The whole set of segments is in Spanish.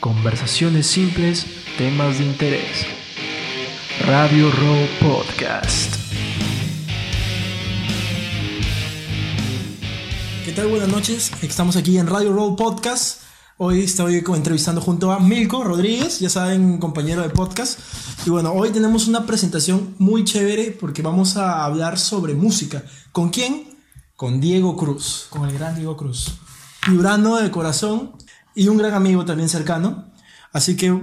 Conversaciones simples, temas de interés. Radio Row Podcast. ¿Qué tal? Buenas noches. Estamos aquí en Radio Row Podcast. Hoy estoy entrevistando junto a Milko Rodríguez, ya saben, compañero de podcast. Y bueno, hoy tenemos una presentación muy chévere porque vamos a hablar sobre música. ¿Con quién? Con Diego Cruz. Con el gran Diego Cruz. Piurano de corazón y un gran amigo también cercano. Así que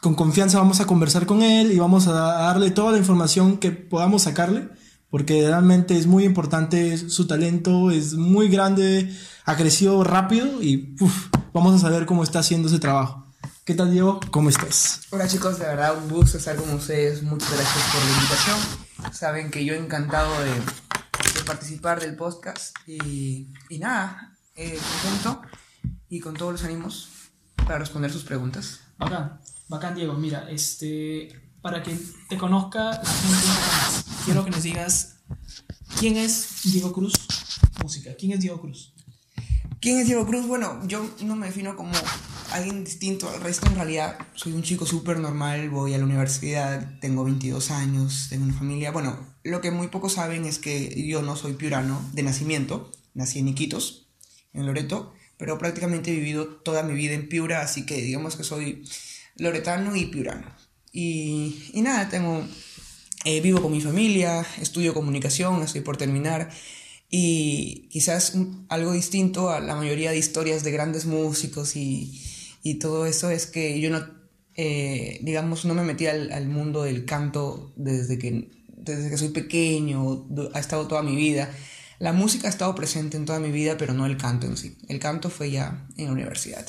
con confianza vamos a conversar con él y vamos a darle toda la información que podamos sacarle, porque realmente es muy importante su talento, es muy grande, ha crecido rápido y uf, vamos a saber cómo está haciendo ese trabajo. ¿Qué tal, Diego? ¿Cómo estás? Hola chicos, de verdad un gusto estar con ustedes. Muchas gracias por la invitación. Saben que yo encantado de, de participar del podcast y, y nada, eh, contento y con todos los ánimos para responder sus preguntas. Bacán, bacán Diego. Mira, este, para que te conozca la gente más, quiero que nos digas quién es Diego Cruz Música. ¿Quién es Diego Cruz? ¿Quién es Diego Cruz? Bueno, yo no me defino como alguien distinto al resto. En realidad, soy un chico súper normal. Voy a la universidad, tengo 22 años, tengo una familia. Bueno, lo que muy pocos saben es que yo no soy piurano de nacimiento. Nací en Iquitos, en Loreto, pero prácticamente he vivido toda mi vida en Piura, así que digamos que soy loretano y piurano. Y, y nada, tengo, eh, vivo con mi familia, estudio comunicación, estoy por terminar y quizás algo distinto a la mayoría de historias de grandes músicos y, y todo eso es que yo no, eh, digamos, no me metí al, al mundo del canto desde que, desde que soy pequeño, ha estado toda mi vida. La música ha estado presente en toda mi vida, pero no el canto en sí. El canto fue ya en la universidad.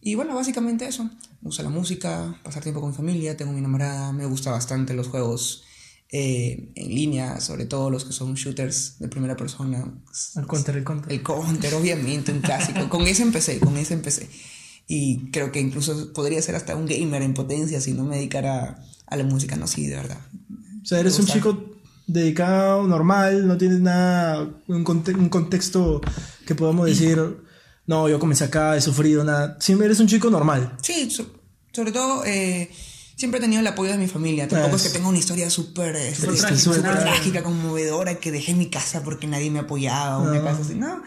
Y bueno, básicamente eso. Me gusta la música, pasar tiempo con mi familia, tengo mi enamorada, me gusta bastante los juegos eh, en línea, sobre todo los que son shooters de primera persona. El counter, el counter. El Counter, obviamente, un clásico. Con ese empecé, con ese empecé. Y creo que incluso podría ser hasta un gamer en potencia si no me dedicara a la música, no, sí, de verdad. O sea, eres un chico dedicado, normal, no tienes nada, un, conte- un contexto que podamos decir, no, yo comencé acá, he sufrido, nada. Siempre eres un chico normal. Sí, so- sobre todo eh, siempre he tenido el apoyo de mi familia. Tampoco es Pues. que tenga una historia súper eh, trágica, conmovedora, que dejé mi casa porque nadie me apoyaba, una Ah. cosa así. No,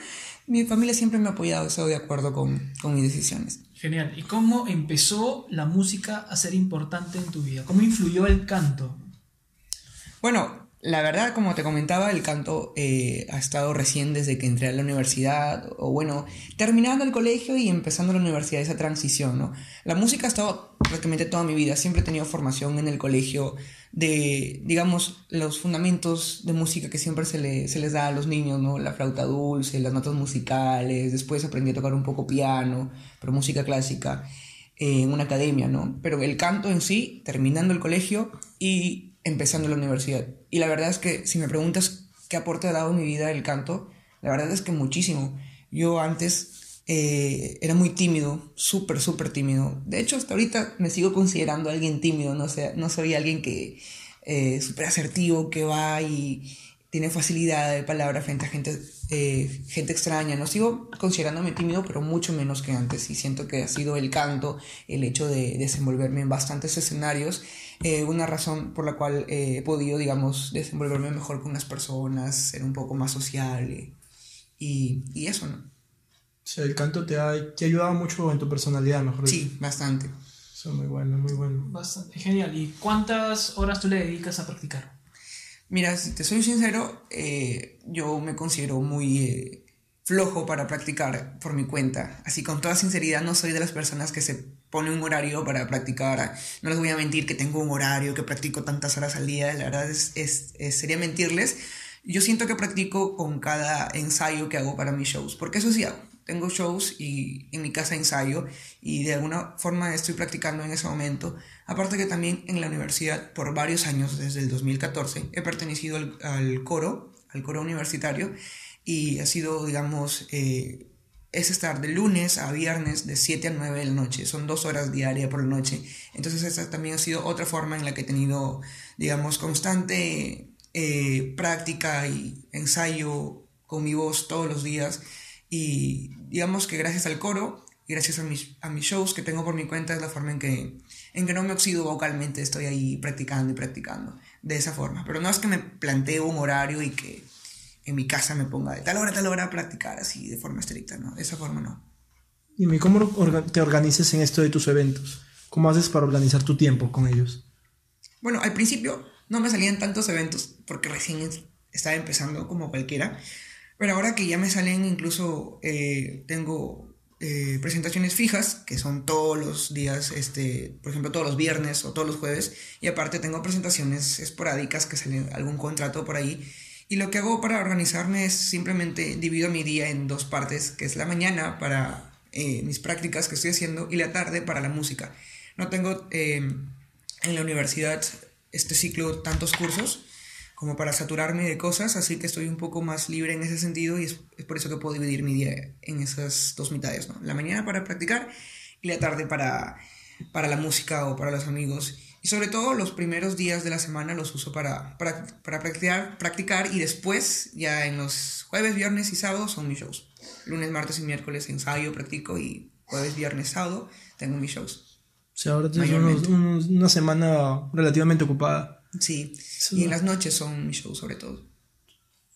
mi familia siempre me ha apoyado, estoy de acuerdo con, con mis decisiones. Genial. ¿Y cómo empezó la música a ser importante en tu vida? ¿Cómo influyó el canto? Bueno, la verdad, como te comentaba, el canto eh, ha estado recién desde que entré a la universidad, o bueno, terminando el colegio y empezando la universidad, esa transición, ¿no? La música ha estado prácticamente toda mi vida, siempre he tenido formación en el colegio de, digamos, los fundamentos de música que siempre se, le- se les da a los niños, ¿no? La flauta dulce, las notas musicales, después aprendí a tocar un poco piano, pero música clásica eh, en una academia, ¿no? Pero el canto en sí, terminando el colegio y empezando la universidad. Y la verdad es que si me preguntas qué aporte ha dado mi vida el canto, la verdad es que muchísimo. Yo antes eh, era muy tímido, súper, súper tímido. De hecho, hasta ahorita me sigo considerando alguien tímido, no, sé, no soy alguien que eh, súper asertivo, que va y tiene facilidad de palabra frente a gente, eh, gente extraña. No sigo considerándome tímido, pero mucho menos que antes. Y siento que ha sido el canto, el hecho de desenvolverme en bastantes escenarios, eh, una razón por la cual eh, he podido, digamos, desenvolverme mejor con las personas, ser un poco más sociable. Y, y eso, ¿no? O sea, el canto te ha, te ha ayudado mucho en tu personalidad, mejor dicho. Sí, bastante. Eso es muy bueno, muy bueno. Bastante genial. ¿Y cuántas horas tú le dedicas a practicar? Mira, si te soy sincero, eh, yo me considero muy eh, flojo para practicar por mi cuenta. Así con toda sinceridad, no soy de las personas que se pone un horario para practicar. No les voy a mentir que tengo un horario, que practico tantas horas al día. La verdad es, sería mentirles. Yo siento que practico con cada ensayo que hago para mis shows, porque eso sí. Tengo shows y en mi casa ensayo y de alguna forma estoy practicando en ese momento. Aparte que también en la universidad por varios años, desde el 2014, he pertenecido al coro, al coro universitario y ha sido, digamos, eh, es estar de lunes a viernes de 7 a 9 de la noche. Son dos horas diarias por la noche. Entonces esa también ha sido otra forma en la que he tenido, digamos, constante eh, práctica y ensayo con mi voz todos los días. Y digamos que gracias al coro Y gracias a mis, a mis shows que tengo por mi cuenta es la forma en que, en que no me oxido vocalmente, estoy ahí practicando y practicando de esa forma. Pero no es que me planteo un horario y que en mi casa me ponga de tal hora a tal hora a practicar así de forma estricta, ¿no? De esa forma no. Dime, ¿cómo te organizas en esto de tus eventos? ¿Cómo haces para organizar tu tiempo con ellos? Bueno, al principio no me salían tantos eventos porque recién es- estaba empezando como cualquiera. Pero ahora que ya me salen, incluso eh, tengo eh, presentaciones fijas, que son todos los días, este, por ejemplo, todos los viernes o todos los jueves. Y aparte tengo presentaciones esporádicas que salen algún contrato por ahí. Y lo que hago para organizarme es simplemente divido mi día en dos partes, que es la mañana para eh, mis prácticas que estoy haciendo y la tarde para la música. No tengo eh, en la universidad este ciclo tantos cursos como para saturarme de cosas, así que estoy un poco más libre en ese sentido y es, es por eso que puedo dividir mi día en esas dos mitades, ¿no? La mañana para practicar y la tarde para, para la música o para los amigos. Y sobre todo los primeros días de la semana los uso para, para, para practicar, practicar y después ya en los jueves, viernes y sábados son mis shows. Lunes, martes y miércoles ensayo, practico y jueves, viernes, sábado tengo mis shows. O sea, ahora tienes unos- unos- una semana relativamente ocupada. Sí, Sí. y en las noches son mis shows sobre todo.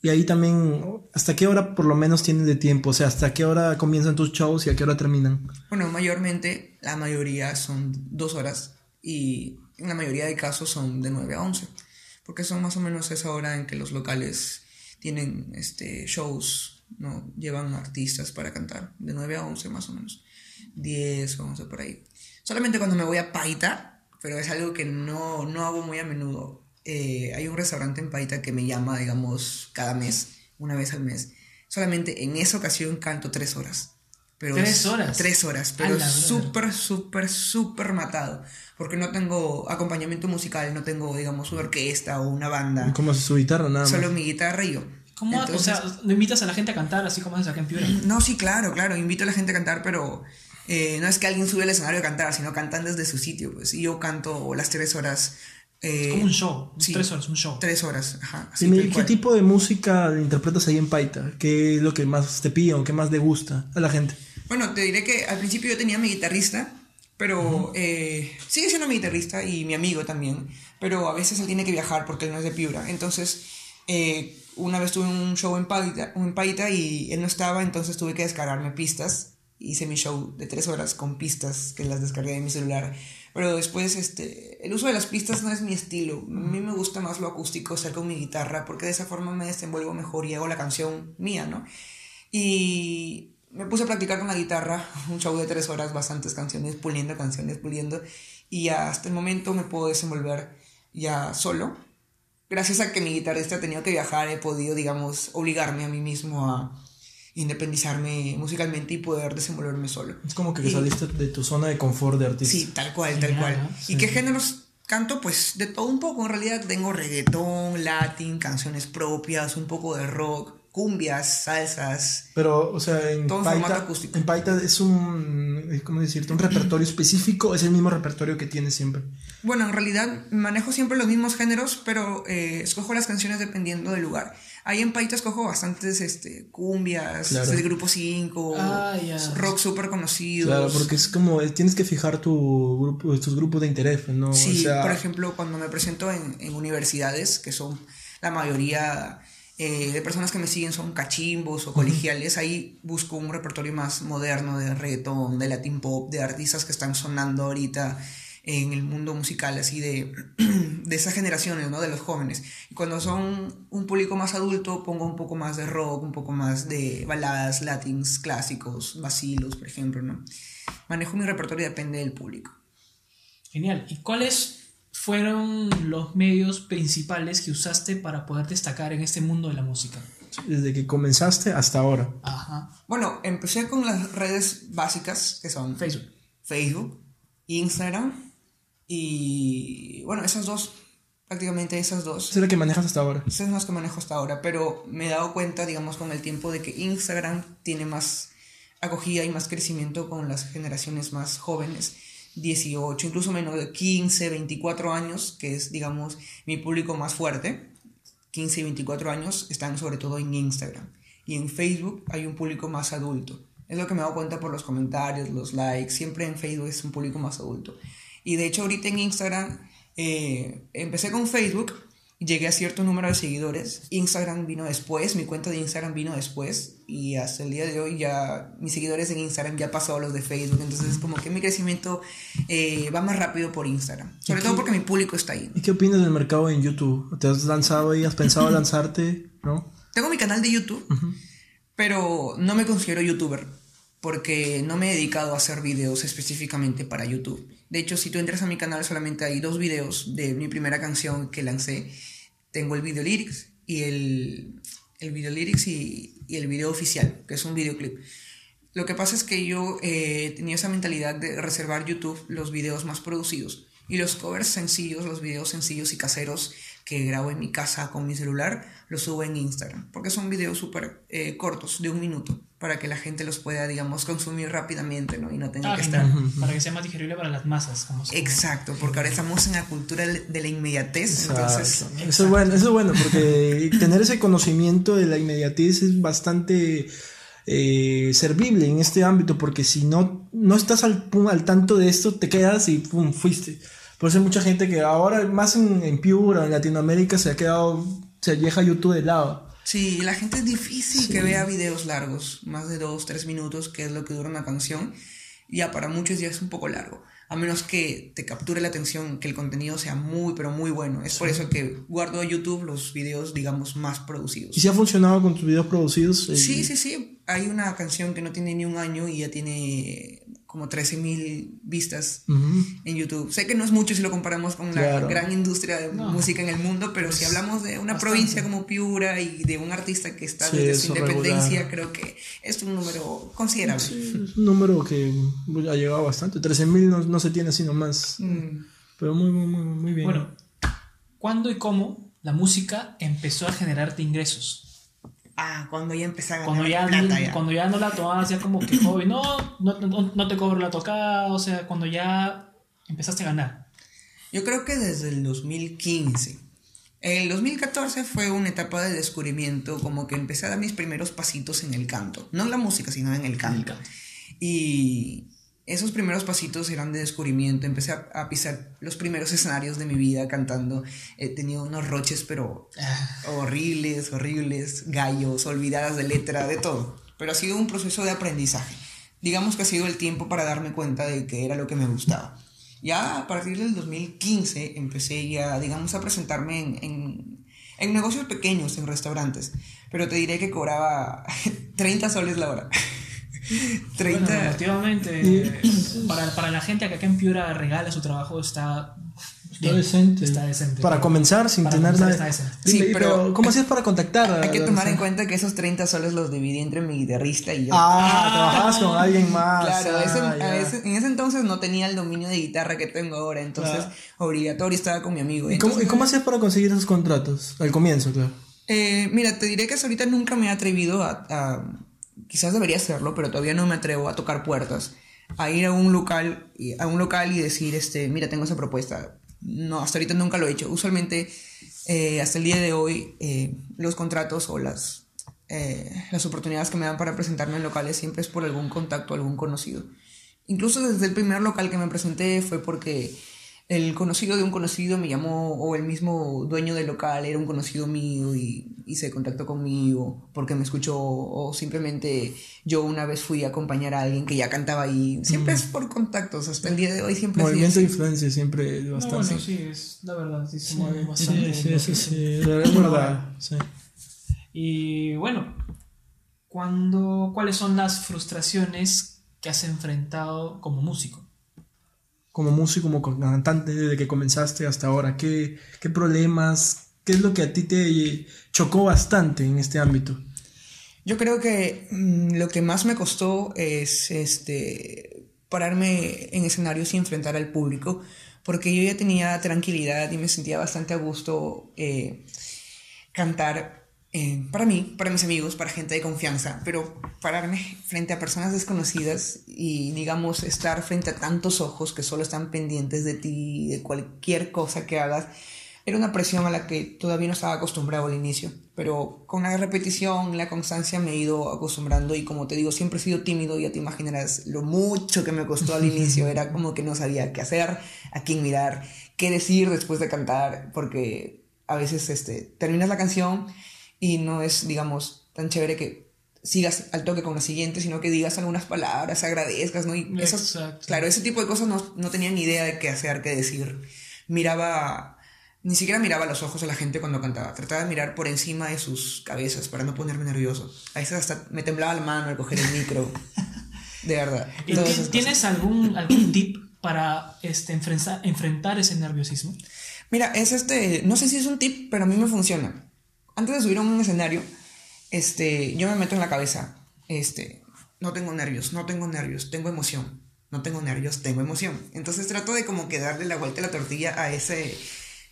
Y ahí también, ¿hasta qué hora por lo menos tienes de tiempo? O sea, ¿hasta qué hora comienzan tus shows y a qué hora terminan? Bueno, mayormente la mayoría son dos horas y la mayoría de casos son de 9 a 11, porque son más o menos esa hora en que los locales tienen este, shows, ¿no? Llevan artistas para cantar, de 9 a 11 más o menos, 10 o 11 por ahí. Solamente cuando me voy a Paita, pero es algo que no, no hago muy a menudo. Eh, hay un restaurante en Paita que me llama, digamos, cada mes, una vez al mes. Solamente en esa ocasión canto tres horas. Pero ¿Tres es- horas? Tres horas, pero súper, súper, súper matado. Porque no tengo acompañamiento musical, no tengo, digamos, una orquesta o una banda. ¿Cómo su guitarra? Nada más. Solo mi guitarra y yo. ¿Cómo? Entonces- o sea, ¿no invitas a la gente a cantar así como haces acá en Piura? No, sí, claro, claro. Invito a la gente a cantar, pero eh, no es que alguien sube al escenario a cantar, sino cantan desde su sitio, pues. Y yo canto las tres horas. eh, Como un show. sí. Tres horas, un show. Tres horas, ajá. así Dime, tal ¿y ¿qué cual. tipo de música interpretas ahí en Paita? ¿Qué es lo que más te piden o qué más le gusta a la gente? Bueno, te diré que al principio yo tenía mi guitarrista, pero eh, sigue siendo mi guitarrista y mi amigo también, pero a veces él tiene que viajar porque él no es de Piura. Entonces, eh, una vez tuve un show en Paita, en Paita y él no estaba, entonces tuve que descargarme pistas. Hice mi show de tres horas con pistas que las descargué de mi celular. Pero después, este, el uso de las pistas no es mi estilo. A mí me gusta más lo acústico, estar con mi guitarra, porque de esa forma me desenvuelvo mejor y hago la canción mía, ¿no? Y me puse a practicar con la guitarra, un show de tres horas, bastantes canciones, puliendo canciones, puliendo. Y hasta el momento me puedo desenvolver ya solo. Gracias a que mi guitarrista ha tenido que viajar, he podido, digamos, obligarme a mí mismo a independizarme musicalmente y poder desenvolverme solo. Es como que Y- saliste de tu zona de confort de artista. Sí, tal cual, tal cual. ¿no? ¿Y qué géneros canto? Pues de todo un poco. En realidad tengo reggaetón, latín, canciones propias, un poco de rock, cumbias, salsas. Pero, o sea, en Todo Paita, acústico. en Paita es un, ¿cómo decirte? Un repertorio específico, es el mismo repertorio que tienes siempre. Bueno, en realidad manejo siempre los mismos géneros, pero eh, escojo las canciones dependiendo del lugar. Ahí en Paita escojo bastantes este, cumbias, Claro. del grupo 5, Ah, ya. rock súper conocidos. Claro, porque es como, eh, tienes que fijar tu grupo, tus grupos de interés, ¿no? Sí, o sea, por ejemplo, cuando me presento en, en universidades, que son la mayoría eh, de personas que me siguen son cachimbos o colegiales, ahí busco un repertorio más moderno de reggaetón, de latin pop, de artistas que están sonando ahorita en el mundo musical, así de, de esas generaciones, ¿no? De los jóvenes. Y cuando son un público más adulto, pongo un poco más de rock, un poco más de baladas, latins, clásicos, vacilos, por ejemplo, ¿no? Manejo mi repertorio depende del público. Genial. ¿Y cuáles fueron los medios principales que usaste para poder destacar en este mundo de la música? desde que comenzaste hasta ahora. Ajá. Bueno, empecé con las redes básicas que son Facebook. Facebook, Instagram y bueno, esas dos, prácticamente esas dos. Esa es la que manejas hasta ahora. Esas son las que manejo hasta ahora, pero me he dado cuenta, digamos, con el tiempo de que Instagram tiene más acogida y más crecimiento con las generaciones más jóvenes, 18, incluso menos de 15, 24 años, que es, digamos, mi público más fuerte. 15 y 24 años están sobre todo en Instagram. Y en Facebook hay un público más adulto. Es lo que me he cuenta por los comentarios, los likes. Siempre en Facebook es un público más adulto. Y de hecho ahorita en Instagram eh, empecé con Facebook llegué a cierto número de seguidores. Instagram vino después, mi cuenta de Instagram vino después y hasta el día de hoy ya mis seguidores en Instagram ya a los de Facebook. Entonces como que mi crecimiento eh, va más rápido por Instagram. Sobre todo porque mi público está ahí. ¿Y qué opinas del mercado en YouTube? ¿Te has lanzado y has pensado lanzarte? ¿No? Tengo mi canal de YouTube, pero no me considero youtuber porque no me he dedicado a hacer videos específicamente para YouTube. De hecho, si tú entras a mi canal solamente hay dos videos de mi primera canción que lancé. Tengo el video lyrics y el, el video lyrics y, y el video oficial, que es un videoclip. Lo que pasa es que yo eh, tenía esa mentalidad de reservar YouTube los videos más producidos y los covers sencillos, los videos sencillos y caseros que grabo en mi casa con mi celular, los subo en Instagram, porque son videos súper eh, cortos, de un minuto, para que la gente los pueda, digamos, consumir rápidamente, ¿no? Y no tenga Ah, que genial. estar... Para que sea más digerible para las masas. Como se- Exacto, porque ahora estamos en la cultura de la inmediatez, entonces... Exacto. Eso es bueno, eso es bueno, porque tener ese conocimiento de la inmediatez es bastante eh, servible en este ámbito, porque si no, no estás al, pum, al tanto de esto, te quedas y pum, fuiste. Por eso hay mucha gente que ahora, más en, en Piura, en Latinoamérica, se ha quedado, se deja YouTube de lado. Sí, la gente es difícil que vea videos largos, más de dos, tres minutos, que es lo que dura una canción. Ya para muchos ya es un poco largo, a menos que te capture la atención, que el contenido sea muy, pero muy bueno. Es por eso que guardo en YouTube los videos, digamos, más producidos. ¿Y si ha funcionado con tus videos producidos? Eh, Sí, sí, sí. Hay una canción que no tiene ni un año y ya tiene como 13.000 vistas ujú. en YouTube. Sé que no es mucho si lo comparamos con la Claro. gran industria de No. música en el mundo, pero si hablamos de una bastante. provincia como Piura y de un artista que está Sí, desde su independencia, regular. creo que es un número considerable. Sí, es un número que ha llegado bastante. 13.000 no, no se tiene así nomás. Mm. Pero muy, muy, muy, muy bien. Bueno, ¿cuándo y cómo la música empezó a generarte ingresos? Ah, cuando ya empecé a ganar Cuando ya, plata ya. cuando ya no la tomabas ya como que no, no, no, no te cobro la tocada, o sea, cuando ya empezaste a ganar. Yo creo que desde el 2015. El 2014 fue una etapa de descubrimiento, como que empecé a dar mis primeros pasitos en el canto. No en la música, sino en el canto. Y esos primeros pasitos eran de descubrimiento. Empecé a, a pisar los primeros escenarios de mi vida cantando. He tenido unos roches, pero horribles, horribles, gallos, olvidadas de letra, de todo. Pero ha sido un proceso de aprendizaje. Digamos que ha sido el tiempo para darme cuenta de que era lo que me gustaba. Ya a partir del 2015 empecé ya, digamos, a presentarme en, en, en negocios pequeños, en restaurantes. Pero te diré que cobraba 30 soles la hora. 30... Bueno, relativamente, para, para la gente que acá en Piura regala su trabajo está, Está decente. Está decente. Para comenzar, sin Para tener comenzar nada. está decente. Sí, pero, pero- ¿cómo hacías para contactar? a- Hay que tomar en cuenta que esos 30 soles los dividí entre mi guitarrista y yo. Ah, trabajabas con alguien más. Claro, ah, ese- en ese entonces no tenía el dominio de guitarra que tengo ahora, entonces obligatorio estaba con mi amigo. ¿Y cómo, ¿Y cómo hacías para conseguir esos contratos? Al comienzo, claro. eh, mira, te diré que hasta ahorita nunca me he atrevido a, a- Quizás debería hacerlo, pero todavía no me atrevo a tocar puertas. A ir a un local a un local y decir, este, mira, tengo esa propuesta. No, hasta ahorita nunca lo he hecho. Usualmente, eh, hasta el día de hoy, eh, los contratos o las, eh, las oportunidades que me dan para presentarme en locales siempre es por algún contacto, algún conocido. Incluso desde el primer local que me presenté fue porque el conocido de un conocido me llamó, o el mismo dueño del local era un conocido mío y, y se contactó conmigo porque me escuchó, o simplemente yo una vez fui a acompañar a alguien que ya cantaba ahí. Siempre es por contactos, hasta el día de hoy siempre Movimiento de influencia siempre No, bastante. bueno, sí, es la verdad, sí se mueve bastante. sí, sí, sí, sí, es verdad. sí. Y bueno, cuando, ¿cuáles son las frustraciones que has enfrentado como músico? Como músico, como cantante, desde que comenzaste hasta ahora, ¿qué, qué problemas, qué es lo que a ti te chocó bastante en este ámbito? Yo creo que mm, lo que más me costó es este pararme en escenarios y enfrentar al público, porque yo ya tenía tranquilidad y me sentía bastante a gusto eh, cantar eh, para mí, para mis amigos, para gente de confianza, pero pararme frente a personas desconocidas y digamos estar frente a tantos ojos que solo están pendientes de ti, de cualquier cosa que hagas, era una presión a la que todavía no estaba acostumbrado al inicio, pero con la repetición, la constancia me he ido acostumbrando y como te digo, siempre he sido tímido, ya te imaginarás lo mucho que me costó al inicio, era como que no sabía qué hacer, a quién mirar, qué decir después de cantar, porque a veces este, terminas la canción y no es, digamos, tan chévere que sigas al toque con la siguiente, sino que digas algunas palabras, agradezcas, ¿no? Y Exacto. claro, ese tipo de cosas no, no tenía ni idea de qué hacer, qué decir. Miraba, ni siquiera miraba a los ojos de la gente cuando cantaba, trataba de mirar por encima de sus cabezas para no ponerme nervioso. A veces hasta me temblaba la mano al coger el micro. De verdad. ¿Y. ¿Tienes algún, algún tip para este, enfrenta- enfrentar ese nerviosismo? Mira, es este, no sé si es un tip, pero a mí me funciona. Antes de subir a un escenario, este, yo me meto en la cabeza, este, no tengo nervios, no tengo nervios, tengo emoción. No tengo nervios, tengo emoción. Entonces trato de como que darle la vuelta a la tortilla a ese,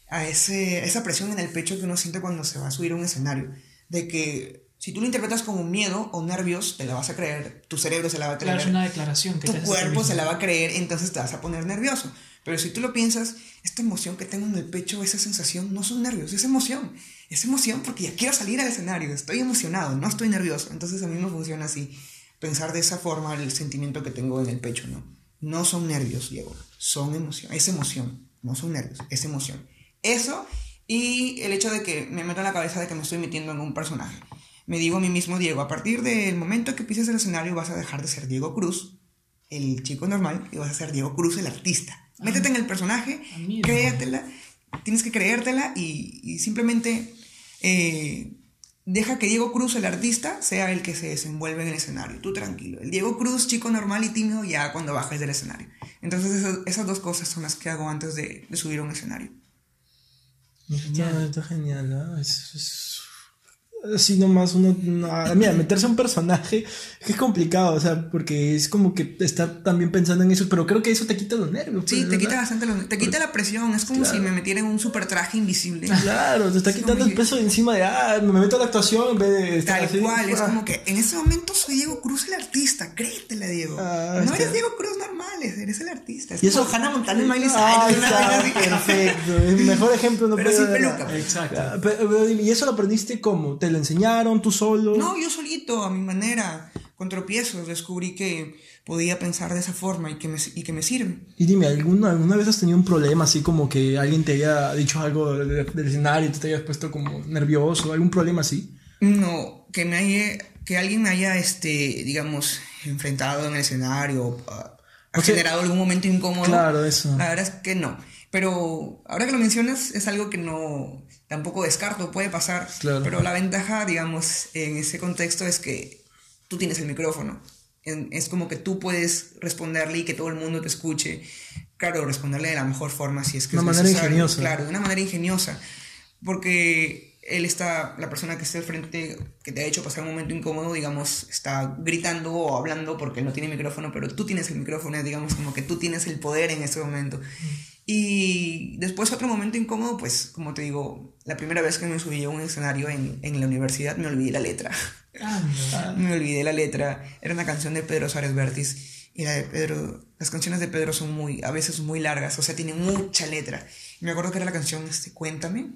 a ese, esa presión en el pecho que uno siente cuando se va a subir a un escenario. De que si tú lo interpretas como miedo o nervios, te la vas a creer, tu cerebro se la va a creer Claro, es una declaración que tu te cuerpo se la va a creer, entonces te vas a poner nervioso. Pero si tú lo piensas, esta emoción que tengo en el pecho, esa sensación, no son nervios, es emoción. Es emoción porque ya quiero salir al escenario, estoy emocionado, no estoy nervioso. Entonces a mí me funciona así, pensar de esa forma el sentimiento que tengo en el pecho, ¿no? No son nervios, Diego, son emoción, es emoción, no son nervios, es emoción. Eso y el hecho de que me meto en la cabeza de que me estoy metiendo en un personaje. Me digo a mí mismo, Diego, a partir del momento que pises el escenario vas a dejar de ser Diego Cruz, el chico normal, y vas a ser Diego Cruz, el artista. Métete en el personaje, Ah, créatela, tienes que creértela y, y simplemente eh, deja que Diego Cruz, el artista, sea el que se desenvuelve en el escenario. Tú tranquilo. El Diego Cruz, chico normal y tímido, ya cuando bajes del escenario. Entonces esas, esas dos cosas son las que hago antes de, de subir a un escenario. Está, está genial, ¿no? Es, es- Así nomás uno... no, mira, meterse a un personaje es complicado, o sea, porque es como que estar también pensando en eso, pero creo que eso te quita los nervios. Sí, pues, te quita bastante los- te quita la presión. Es como si me metiera en un super traje invisible. Claro, te está Es quitando como el que- peso de encima de, ah, me meto a la actuación en vez de estar Tal así. cual, es Ah. como que en este momento soy Diego Cruz el artista, créetela Diego. Ah, no es eres que- Diego Cruz normal, eres el artista. Es Y eso, como Hannah Montana y Miley Ah, Cyrus, está, perfecto. El mejor ejemplo no Pero puede sin peluca. Exacto. Ah, pero- ¿Y eso lo aprendiste cómo? ¿Te lo enseñaron tú solo? No, yo solito, a mi manera, con tropiezos, descubrí que podía pensar de esa forma y que me, y que me sirve. Y dime, ¿alguna, ¿alguna vez has tenido un problema así como que alguien te haya dicho algo del, del escenario y te hayas puesto como nervioso? ¿Algún problema así? No, que me haya, que alguien me haya, este, digamos, enfrentado en el escenario, ah, ha generado algún momento incómodo. Claro, eso. La verdad es que no. Pero ahora que lo mencionas, es algo que no tampoco descarto, puede pasar. Claro. Pero la ventaja, digamos, en ese contexto es que tú tienes el micrófono. Es como que tú puedes responderle y que todo el mundo te escuche. Claro, responderle de la mejor forma si es que Una es manera necesario. ingeniosa. Claro, de una manera ingeniosa. Porque él está, la persona que está al frente, que te ha hecho pasar un momento incómodo, digamos, está gritando o hablando porque él no tiene micrófono, pero tú tienes el micrófono, digamos, como que tú tienes el poder en ese momento. Y después otro momento incómodo, pues, como te digo, la primera vez que me subí a un escenario en, en la universidad me olvidé la letra. Anda. me olvidé la letra. Era una canción de Pedro Suárez Vértiz. Y la de Pedro, las canciones de Pedro son muy, a veces muy largas, o sea, tienen mucha letra. Y me acuerdo que era la canción, este, Cuéntame.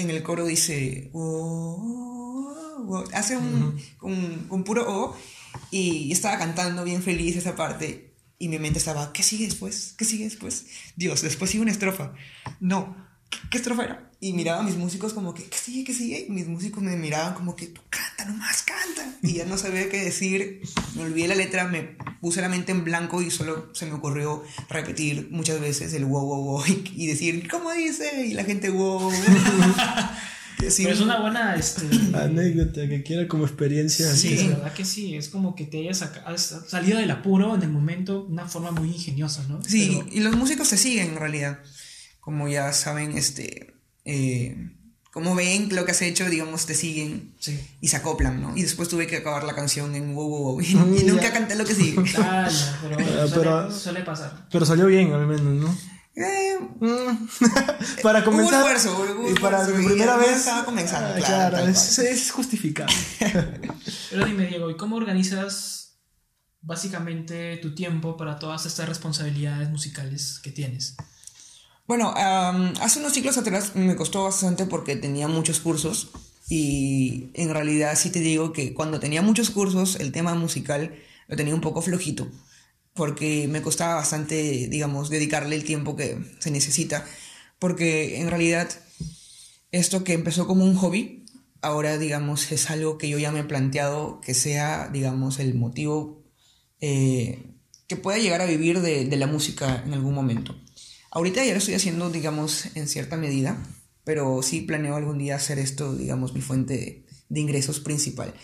En el coro dice, "Oh, oh, oh", hace un, un, un puro O, y estaba cantando bien feliz esa parte, y mi mente estaba, ¿qué sigue después? ¿Qué sigue después? Dios, después sigue una estrofa. No, ¿qué estrofa era? Y miraba a mis músicos como que, ¿qué sigue? ¿Qué sigue? Y mis músicos me miraban como que, tú canta nomás, canta. Y ya no sabía qué decir, me olvidé la letra, me puse la mente en blanco y solo se me ocurrió repetir muchas veces el wow, wow, wow y, y decir, ¿cómo dice? Y la gente, wow. wow". Decir, Pero es una buena este, Anécdota que quiera como experiencia. Sí, así. la verdad que sí, es como que te hayas has salido del apuro en el momento, una forma muy ingeniosa, ¿no? Sí, Pero- y los músicos te siguen en realidad. Como ya saben, este. Eh, como ven lo que has hecho, digamos, te siguen sí. y se acoplan, ¿no? Y después tuve que acabar la canción en wow, wow, wow. Y, Mm, y nunca ya. canté lo que sigue. Ah, ya, pero, bueno, Ah, suele, pero- suele pasar. Pero salió bien, al menos, ¿no? Eh, Mm. para comenzar. Hubo esfuerzo, hubo y para esfuerzo, mi primera vez. estaba comenzando, Ah, claro, es, es justificado. Pero dime, Diego, ¿y cómo organizas básicamente tu tiempo para todas estas responsabilidades musicales que tienes? Bueno, hace unos ciclos atrás me costó bastante porque tenía muchos cursos y en realidad sí te digo que cuando tenía muchos cursos el tema musical lo tenía un poco flojito porque me costaba bastante, digamos, dedicarle el tiempo que se necesita porque en realidad esto que empezó como un hobby ahora digamos es algo que yo ya me he planteado que sea digamos el motivo eh, que pueda llegar a vivir de la música en algún momento. Ahorita ya lo estoy haciendo, digamos, en cierta medida, pero sí planeo algún día hacer esto, digamos, mi fuente de, de ingresos principal.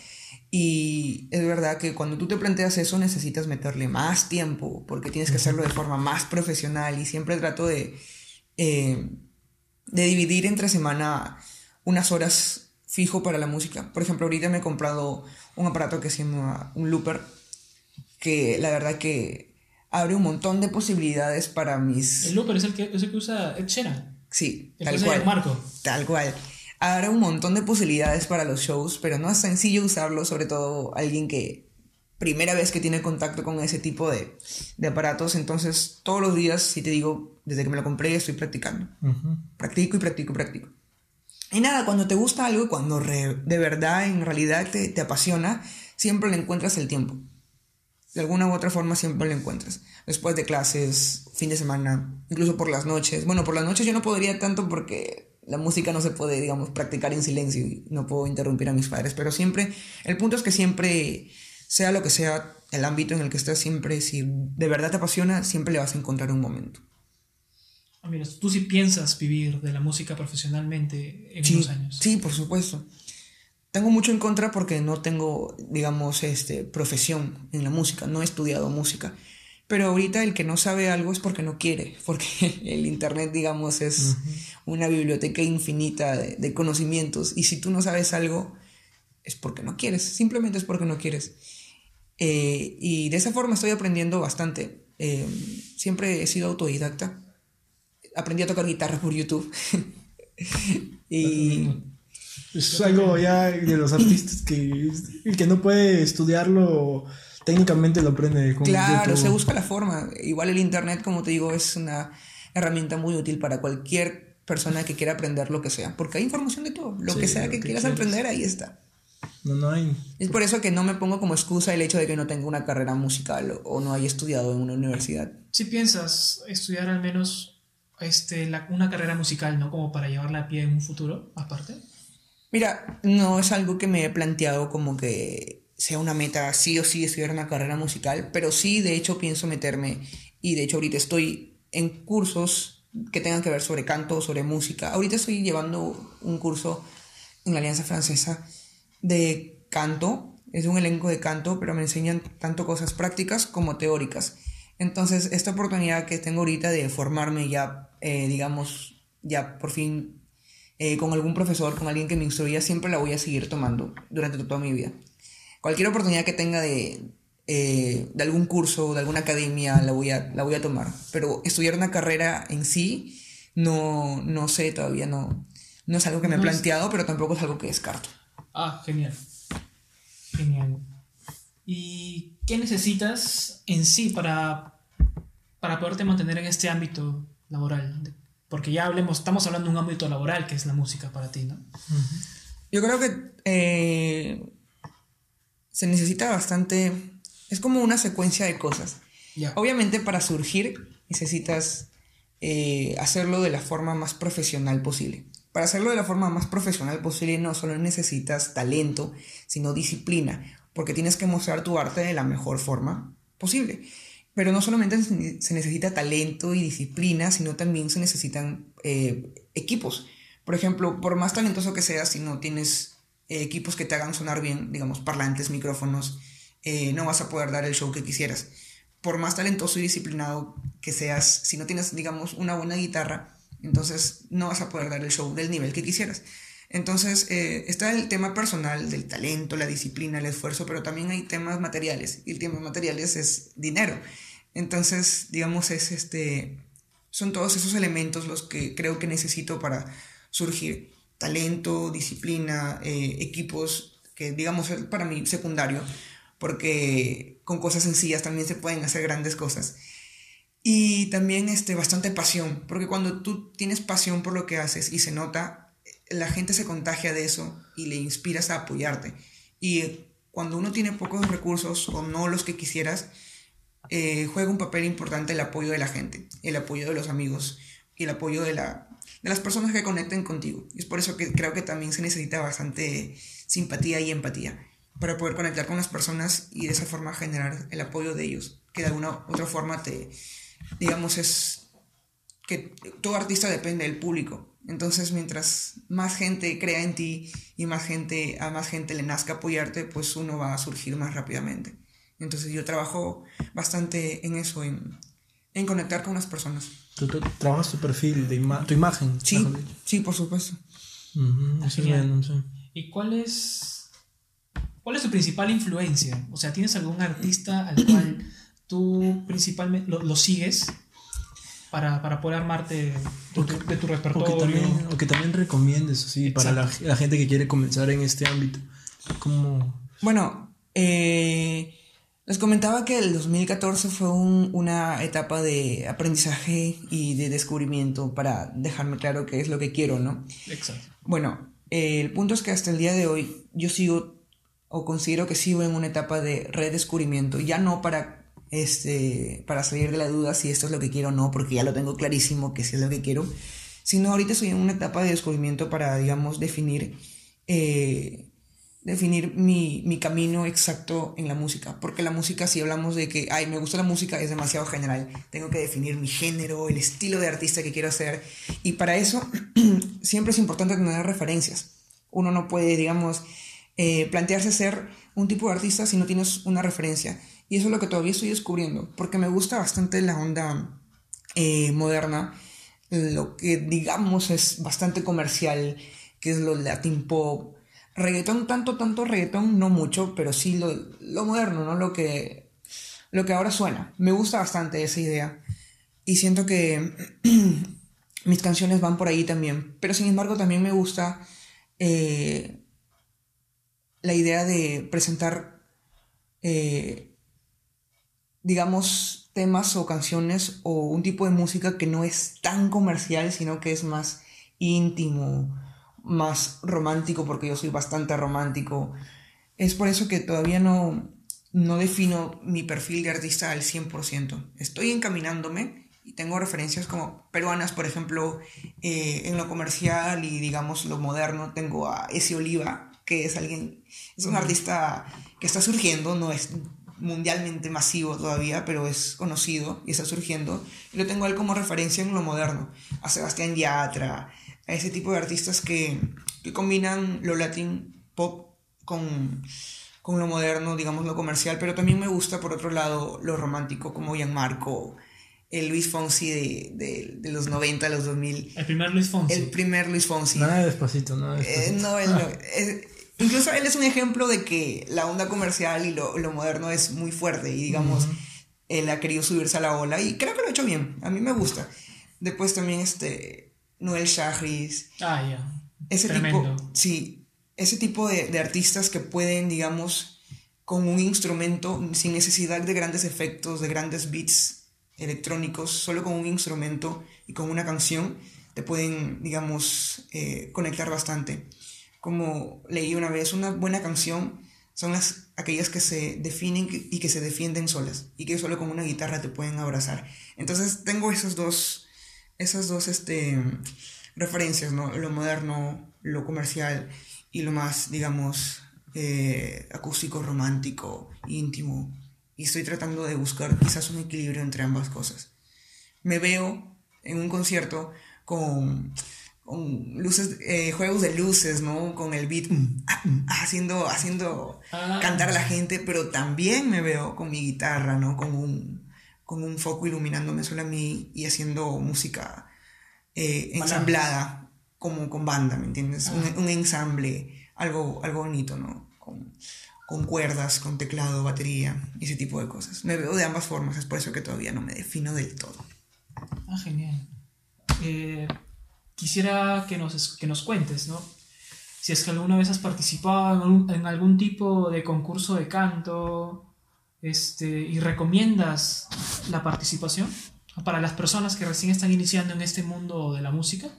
Y es verdad que cuando tú te planteas eso necesitas meterle más tiempo, porque tienes que hacerlo de forma más profesional y siempre trato de, eh, de dividir entre semana unas horas fijo para la música. Por ejemplo, ahorita me he comprado un aparato que se llama un looper, que la verdad que abre un montón de posibilidades para mis... El looper es el que, es el que usa Ed Sheeran. Sí, El tal cual. Marco. Tal cual. Abre un montón de posibilidades para los shows, pero no es sencillo usarlo, sobre todo alguien que primera vez que tiene contacto con ese tipo de, de aparatos. Entonces, todos los días, si te digo, desde que me lo compré, estoy practicando. Practico y practico y practico. Y nada, cuando te gusta algo cuando re- de verdad, en realidad te, te apasiona, siempre le encuentras el tiempo. De alguna u otra forma siempre lo encuentras. Después de clases, fin de semana, incluso por las noches. Bueno, por las noches yo no podría tanto porque la música no se puede, digamos, practicar en silencio y no puedo interrumpir a mis padres. Pero siempre, el punto es que siempre, sea lo que sea el ámbito en el que estés, siempre, si de verdad te apasiona, siempre le vas a encontrar un momento. Mira, tú sí piensas vivir de la música profesionalmente en Sí, unos años. sí, por supuesto. Tengo mucho en contra porque no tengo, digamos, este, profesión en la música, no he estudiado música. Pero ahorita el que no sabe algo es porque no quiere, porque el Internet, digamos, es una biblioteca infinita de, de conocimientos. Y si tú no sabes algo, es porque no quieres, simplemente es porque no quieres. Eh, y de esa forma estoy aprendiendo bastante. Eh, siempre he sido autodidacta. Aprendí a tocar guitarra por YouTube. y Es algo ya de los artistas que el que no puede estudiarlo técnicamente lo aprende con Claro, se busca la forma. Igual el Internet, como te digo, es una herramienta muy útil para cualquier persona que quiera aprender lo que sea. Porque hay información de todo. Lo Sí, que sea lo que, que quieras quieras. aprender, ahí está. No, no hay. Es por eso que no me pongo como excusa el hecho de que no tenga una carrera musical o, o no haya estudiado en una universidad. Si piensas estudiar al menos este, la- una carrera musical, ¿no? Como para llevarla a pie en un futuro, aparte. Mira, no es algo que me he planteado como que sea una meta sí o sí estudiar una carrera musical, pero sí de hecho pienso meterme y de hecho ahorita estoy en cursos que tengan que ver sobre canto, sobre música. Ahorita estoy llevando un curso en la Alianza Francesa de canto, es un elenco de canto, pero me enseñan tanto cosas prácticas como teóricas. Entonces, esta oportunidad que tengo ahorita de formarme ya, eh, digamos, ya por fin eh, con algún profesor, con alguien que me instruya, siempre la voy a seguir tomando durante toda mi vida. Cualquier oportunidad que tenga de, eh, de algún curso, de alguna academia, la voy, a, la voy a tomar. Pero estudiar una carrera en sí, no, no sé todavía, no, no es algo que me he No es- planteado, pero tampoco es algo que descarto. Ah, genial. Genial. ¿Y qué necesitas en sí para, para poderte mantener en este ámbito laboral? Porque ya hablemos, estamos hablando de un ámbito laboral que es la música para ti, ¿no? Yo creo que eh, se necesita bastante, es como una secuencia de cosas. Obviamente para surgir necesitas eh, hacerlo de la forma más profesional posible. Para hacerlo de la forma más profesional posible no solo necesitas talento, sino disciplina, porque tienes que mostrar tu arte de la mejor forma posible. Pero no solamente se necesita talento y disciplina, sino también se necesitan eh, equipos. Por ejemplo, por más talentoso que seas, si no tienes eh, equipos que te hagan sonar bien, digamos, parlantes, micrófonos, eh, no vas a poder dar el show que quisieras por más talentoso y disciplinado que seas, si no tienes, digamos, una buena guitarra, entonces no vas a poder dar el show del nivel que quisieras. Entonces está el tema personal del talento, la disciplina, el esfuerzo, pero también hay temas materiales. Y el tema materiales es dinero. Entonces, digamos, es este, son todos esos elementos los que creo que necesito para surgir. Talento, disciplina, eh, equipos, que digamos es para mí secundario, porque con cosas sencillas también se pueden hacer grandes cosas. Y también este, bastante pasión, porque cuando tú tienes pasión por lo que haces y se nota, la gente se contagia de eso y le inspiras a apoyarte. Y cuando uno tiene pocos recursos o no los que quisieras, eh, juega un papel importante el apoyo de la gente, el apoyo de los amigos y el apoyo de, la, de las personas que conecten contigo. Es por eso que creo que también se necesita bastante simpatía y empatía para poder conectar con las personas y de esa forma generar el apoyo de ellos, que de alguna otra forma te, digamos, es que todo artista depende del público. Entonces, mientras más gente crea en ti y más gente, a más gente le nazca apoyarte, pues uno va a surgir más rápidamente. Entonces, yo trabajo bastante en eso, en, en conectar con las personas. Tú, tú trabajas tu perfil, de ima- tu imagen. Sí, sí, por supuesto. Genial. bueno, sí. ¿Y cuál es, cuál es tu principal influencia? O sea, ¿tienes algún artista al cual tú principalmente lo, lo sigues para, para poder armarte tu- de tu O que, repertorio? también, o que también recomiendes, así, para la, la gente que quiere comenzar en este ámbito. Como... Bueno, eh, les comentaba que el 2014 fue un- una etapa de aprendizaje y de descubrimiento para dejarme claro qué es lo que quiero, ¿no? Exacto. Bueno, eh, el punto es que hasta el día de hoy yo sigo o considero que sigo en una etapa de redescubrimiento, ya no para este para salir de la duda si esto es lo que quiero o no, porque ya lo tengo clarísimo que sí es lo que quiero, sino ahorita estoy en una etapa de descubrimiento para, digamos, definir eh, definir mi, mi camino exacto en la música, porque la música si hablamos de que, ay, me gusta la música es demasiado general, tengo que definir mi género, el estilo de artista que quiero ser, y para eso siempre es importante tener referencias. Uno no puede, digamos, eh, plantearse ser un tipo de artista si no tienes una referencia. Y eso es lo que todavía estoy descubriendo, porque me gusta bastante la onda eh, moderna, lo que digamos es bastante comercial, que es lo latin pop. Reggaetón, tanto, tanto reggaetón, no mucho, pero sí lo, moderno, ¿no? Lo que, lo que ahora suena. Me gusta bastante esa idea. Y siento que mis canciones van por ahí también. Pero sin embargo también me gusta eh, la idea de presentar, eh, digamos, temas o canciones o un tipo de música que no es tan comercial, sino que es más íntimo, más romántico, porque yo soy bastante romántico. Es por eso que todavía no, no defino mi perfil de artista al 100%. Estoy encaminándome y tengo referencias como peruanas, por ejemplo, eh, en lo comercial y digamos lo moderno. Tengo a Esi Oliva, que es alguien, es un artista que está surgiendo, no es mundialmente masivo todavía, pero es conocido y está surgiendo. Y lo tengo a él como referencia en lo moderno. A Sebastián Yatra, a ese tipo de artistas que, que combinan lo latin pop con, con lo moderno, digamos lo comercial, pero también me gusta por otro lado lo romántico como Gianmarco, el Luis Fonsi de, de, de los 90 a los 2000, El primer Luis Fonsi. el primer Luis Fonsi. Nada de despacito, nada de Eh, despacito. no, él no. Eh, incluso él es un ejemplo de que la onda comercial y lo, lo moderno es muy fuerte y digamos, él ha querido subirse a la ola y creo que lo ha hecho bien, a mí me gusta. Después también este, Noel Shahris, Ah, ya. ese Tremendo. tipo, sí, ese tipo de, de artistas que pueden, digamos, con un instrumento, sin necesidad de grandes efectos, de grandes beats electrónicos, solo con un instrumento y con una canción, te pueden, digamos, eh, conectar bastante. Como leí una vez, una buena canción son las, aquellas que se definen y que se defienden solas y que solo con una guitarra te pueden abrazar. Entonces tengo esos dos, esas dos este, referencias, ¿no? Lo moderno, lo comercial y lo más, digamos, eh, acústico, romántico, íntimo. Y estoy tratando de buscar quizás un equilibrio entre ambas cosas. Me veo en un concierto con, con luces, eh, juegos de luces, ¿no? Con el beat mm, ah, mm, ah, haciendo, haciendo Ah. cantar a la gente, pero también me veo con mi guitarra, ¿no? Con un, con un foco iluminándome solo a mí y haciendo música eh, ensamblada, como con banda, ¿me entiendes? Un, un ensamble, algo, algo bonito, ¿no? Con, con cuerdas, con teclado, batería y ese tipo de cosas. Me veo de ambas formas, es por eso que todavía no me defino del todo. Ah, genial. Eh, quisiera que nos, que nos cuentes, ¿no? Si es que alguna vez has participado en algún, en algún tipo de concurso de canto este, y recomiendas la participación para las personas que recién están iniciando en este mundo de la música?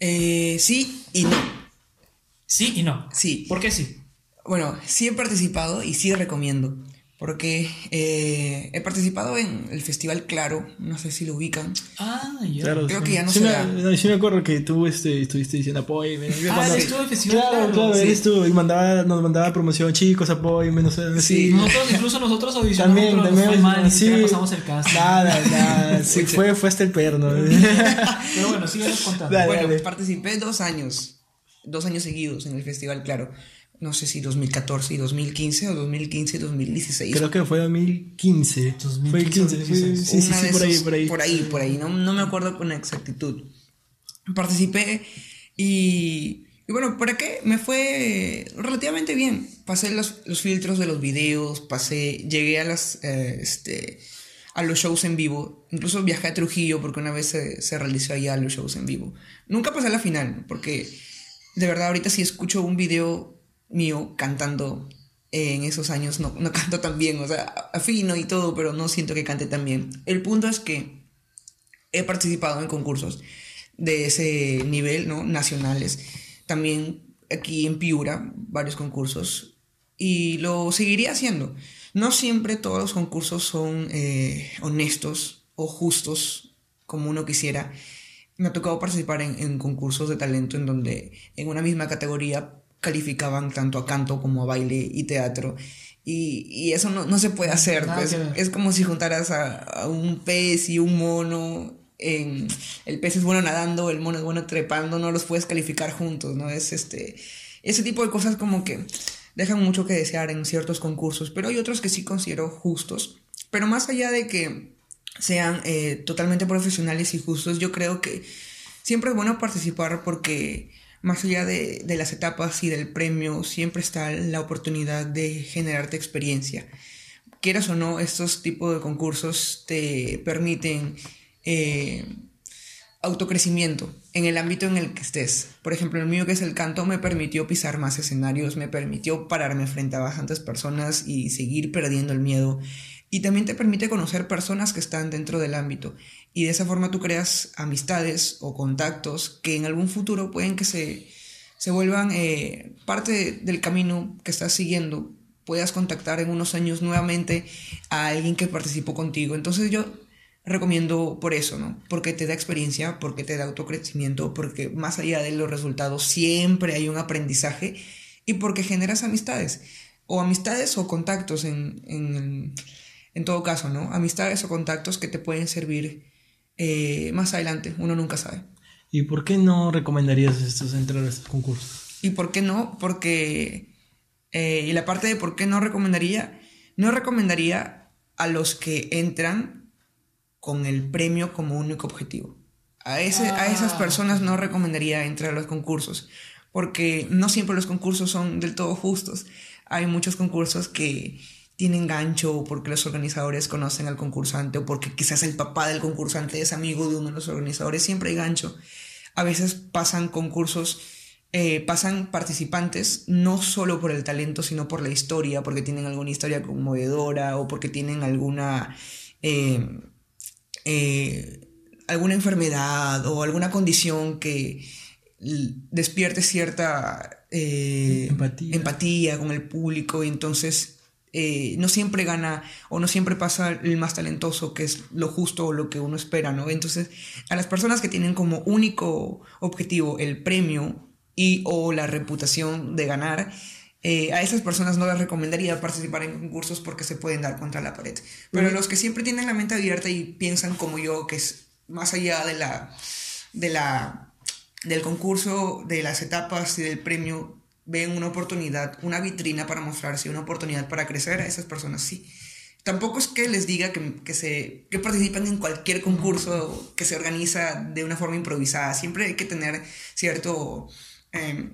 Eh, sí y no. Sí y no. Sí. ¿Por qué sí? Bueno, sí he participado y sí recomiendo. Porque eh, he participado en el Festival Claro, no sé si lo ubican. Ah, ya. Claro, Creo sí. que ya no sí se me, da. no, sí me acuerdo que tú este, estuviste diciendo apóyeme. Ah, estuvo en el festival. Claro, Claro, claro, sí. él estuvo y mandaba, nos mandaba promoción, chicos, apóyeme, no sé. Sí. Nosotros, incluso nosotros audicionamos, También, pero nos también, fue mal, ni sí. siquiera pasamos el cast. Nada, nada, sí, fue, fue hasta el perno. Pero bueno, síguenos contando. Dale. Bueno, participé dos años, dos años seguidos en el Festival Claro. No sé si 2014 y 2015 o 2015 y 2016. Creo que fue 2015. 2015, Fue el 15, fue- 2016. sí, sí, sí, por ahí, por ahí. Por ahí, por ahí. No, no me acuerdo con exactitud. Participé y, y bueno, ¿para qué? Me fue relativamente bien. Pasé los, los filtros de los videos, pasé, llegué a las, eh, este, a los shows en vivo. Incluso viajé a Trujillo porque una vez se, se realizó allá los shows en vivo. Nunca pasé a la final porque de verdad ahorita si escucho un video mío cantando en esos años no, no canto tan bien, o sea, afino y todo, pero no siento que cante tan bien. El punto es que he participado en concursos de ese nivel, ¿no? Nacionales. También aquí en Piura, varios concursos. Y lo seguiría haciendo. No siempre todos los concursos son eh, honestos o justos como uno quisiera. Me ha tocado participar en concursos de talento en donde en una misma categoría calificaban tanto a canto como a baile y teatro. Y, y eso no, no se puede hacer. Nada pues. ver. Es como si juntaras a, a un pez y un mono. En, el pez es bueno nadando, el mono es bueno trepando, no los puedes calificar juntos, ¿no? Es este. Ese tipo de cosas como que dejan mucho que desear en ciertos concursos, pero hay otros que sí considero justos. Pero más allá de que sean eh, totalmente profesionales y justos, yo creo que siempre es bueno participar porque más allá de, de las etapas y del premio, siempre está la oportunidad de generarte experiencia. Quieras o no, estos tipos de concursos te permiten eh, autocrecimiento en el ámbito en el que estés. Por ejemplo, el mío que es el canto me permitió pisar más escenarios, me permitió pararme frente a bastantes personas y seguir perdiendo el miedo. Y también te permite conocer personas que están dentro del ámbito. Y de esa forma tú creas amistades o contactos que en algún futuro pueden que se, se vuelvan eh, parte del camino que estás siguiendo. Puedas contactar en unos años nuevamente a alguien que participó contigo. Entonces yo recomiendo por eso, ¿no? Porque te da experiencia, porque te da autocrecimiento, porque más allá de los resultados siempre hay un aprendizaje y porque generas amistades. O amistades o contactos en, en, en todo caso, ¿no? Amistades o contactos que te pueden servir eh, más adelante, uno nunca sabe. ¿Y por qué no recomendarías estos entrar a estos concursos? ¿Y por qué no? Porque, eh, y la parte de por qué no recomendaría, no recomendaría a los que entran con el premio como único objetivo. A, ese, a esas Ah. personas no recomendaría entrar a los concursos, porque no siempre los concursos son del todo justos. Hay muchos concursos que tienen gancho porque los organizadores conocen al concursante o porque quizás el papá del concursante es amigo de uno de los organizadores, siempre hay gancho. A veces pasan concursos, eh, pasan participantes no solo por el talento, sino por la historia, porque tienen alguna historia conmovedora o porque tienen alguna... eh, eh, alguna enfermedad o alguna condición que despierte cierta eh, Empatía. empatía con el público y entonces eh, no siempre gana o no siempre pasa el más talentoso que es lo justo o lo que uno espera, ¿no? Entonces a las personas que tienen como único objetivo el premio y o la reputación de ganar, eh, a esas personas no les recomendaría participar en concursos porque se pueden dar contra la pared. Pero los que siempre tienen la mente abierta y piensan como yo, que es más allá de la, de la, del concurso, de las etapas y del premio, ven una oportunidad, una vitrina para mostrarse, una oportunidad para crecer, a esas personas sí. Tampoco es que les diga que, que, se, que participen en cualquier concurso que se organiza de una forma improvisada. Siempre hay que tener cierto... eh,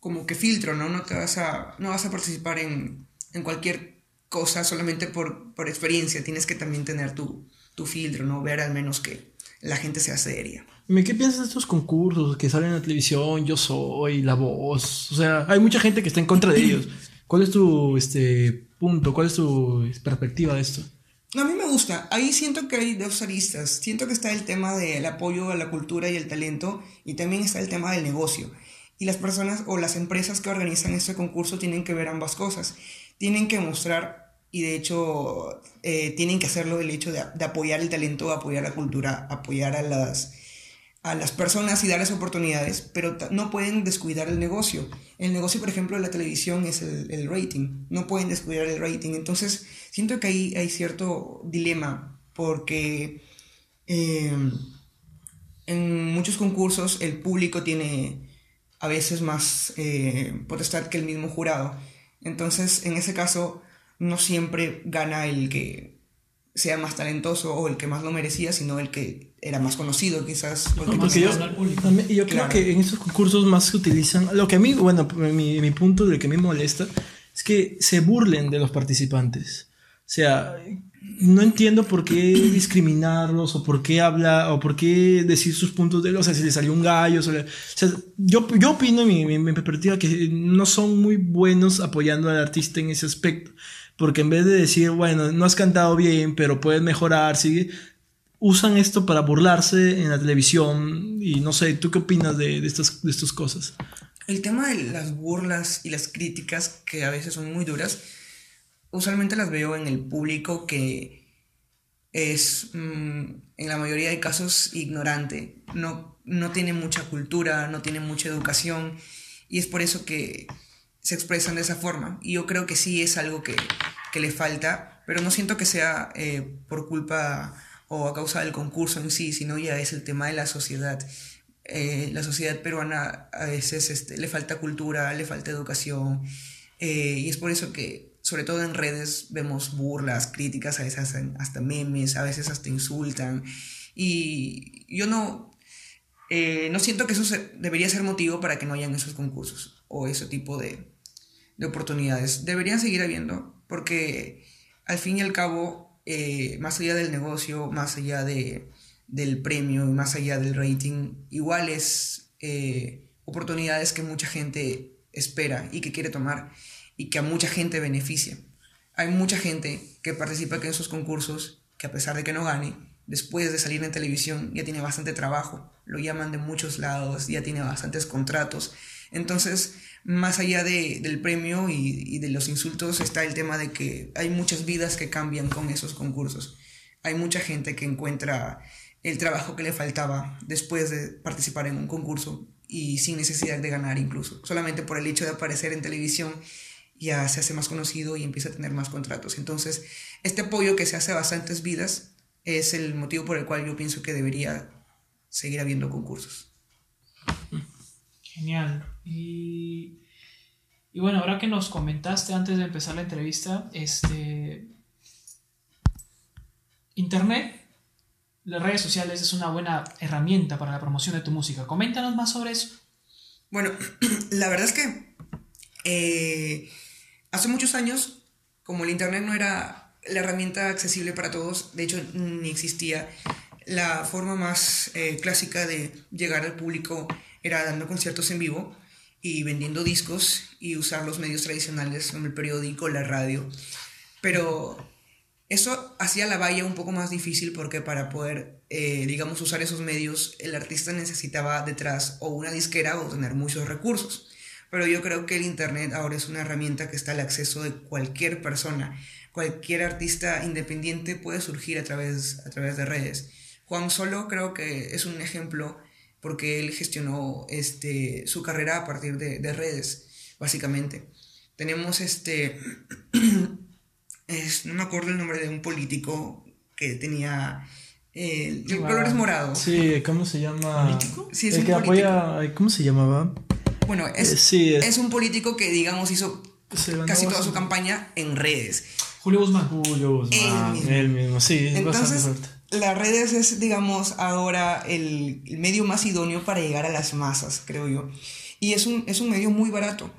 como que filtro, ¿no? No te vas a, no vas a participar en, en cualquier cosa solamente por, por experiencia. Tienes que también tener tu, tu filtro, ¿no? Ver al menos que la gente sea seria. ¿Qué piensas de estos concursos que salen en la televisión? Yo soy, La Voz. O sea, hay mucha gente que está en contra de ellos. ¿Cuál es tu este, punto? ¿Cuál es tu perspectiva de esto? A mí me gusta. Ahí siento que hay dos aristas. Siento que está el tema del apoyo a la cultura y el talento y también está el tema del negocio. Y las personas o las empresas que organizan este concurso tienen que ver ambas cosas. Tienen que mostrar y de hecho eh, tienen que hacerlo el hecho de, de apoyar el talento, apoyar la cultura, apoyar a las, a las personas y darles oportunidades, pero no pueden descuidar el negocio. El negocio, por ejemplo, de la televisión es el, rating. No pueden descuidar el rating. Entonces, siento que ahí hay cierto dilema, porque eh, en muchos concursos el público tiene a veces más eh, potestad que el mismo jurado. Entonces, en ese caso, no siempre gana el que sea más talentoso o el que más lo merecía, sino el que era más conocido, quizás. Porque yo, también- Claro. creo que en estos concursos más se utilizan, lo que a mí, bueno, mi, mi punto de que a mí me molesta es que se burlen de los participantes. O sea, no entiendo por qué discriminarlos o por qué hablar o por qué decir sus puntos de, o sea, si le salió un gallo, o sea, o sea, yo, yo opino en mi, mi, mi perspectiva que no son muy buenos apoyando al artista en ese aspecto. Porque en vez de decir, bueno, no has cantado bien, pero puedes mejorar, sigue, usan esto para burlarse en la televisión y no sé, ¿tú qué opinas de, de estas, de estas cosas? El tema de las burlas y las críticas, que a veces son muy duras, usualmente las veo en el público que es, mm, en la mayoría de casos, ignorante. No, no tiene mucha cultura, no tiene mucha educación, y es por eso que se expresan de esa forma. Y yo creo que sí es algo que, que le falta, pero no siento que sea eh, por culpa o a causa del concurso en sí, sino ya es el tema de la sociedad. Eh, la sociedad peruana a veces este, le falta cultura, le falta educación, eh, y es por eso que, sobre todo en redes, vemos burlas, críticas, a veces hasta memes, a veces hasta insultan, y yo no, no siento que eso debería ser motivo para que no hayan esos concursos o ese tipo de, de oportunidades. Deberían seguir habiendo, porque al fin y al cabo, eh, más allá del negocio, más allá de, del premio más allá del rating, igual es eh, oportunidades que mucha gente espera y que quiere tomar y que a mucha gente beneficia. Hay mucha gente que participa en esos concursos que a pesar de que no gane, después de salir en televisión ya tiene bastante trabajo, lo llaman de muchos lados, ya tiene bastantes contratos. Entonces, más allá de- del premio y, de los insultos, está el tema de que hay muchas vidas que cambian con esos concursos. Hay mucha gente que encuentra el trabajo que le faltaba después de participar en un concurso y sin necesidad de ganar incluso. Solamente por el hecho de aparecer en televisión ya se hace más conocido y empieza a tener más contratos. Entonces, este apoyo que se hace a bastantes vidas es el motivo por el cual yo pienso que debería seguir habiendo concursos. Genial. Y, y bueno, ahora que nos comentaste antes de empezar la entrevista, este Internet, las redes sociales es una buena herramienta para la promoción de tu música. Coméntanos más sobre eso. Bueno, la verdad es que eh, hace muchos años, como el Internet no era la herramienta accesible para todos, de hecho ni existía, la forma más eh, clásica de llegar al público era dando conciertos en vivo y vendiendo discos y usar los medios tradicionales como el periódico, la radio. Pero eso hacía la valla un poco más difícil porque para poder, eh, digamos, usar esos medios, el artista necesitaba detrás o una disquera o tener muchos recursos. Pero yo creo que el Internet ahora es una herramienta que está al acceso de cualquier persona. Cualquier artista independiente puede surgir a través, a través de redes. Juan Solo creo que es un ejemplo porque él gestionó este, su carrera a partir de, de redes, básicamente. Tenemos este... es- no me acuerdo el nombre de un político que tenía... eh, el color es morado. Sí, ¿cómo se llama? ¿Político? Sí, es el un que político. apoya, ¿cómo se llamaba? Bueno, es, Eh, sí, es- es un político que, digamos, hizo casi toda su bastante. campaña en redes. Julio Guzmán. Julio Guzmán, Él mismo. él mismo, sí, es bastante Entonces, fuerte. Las redes es, digamos, ahora el, el medio más idóneo para llegar a las masas, creo yo. Y es un, es un medio muy barato.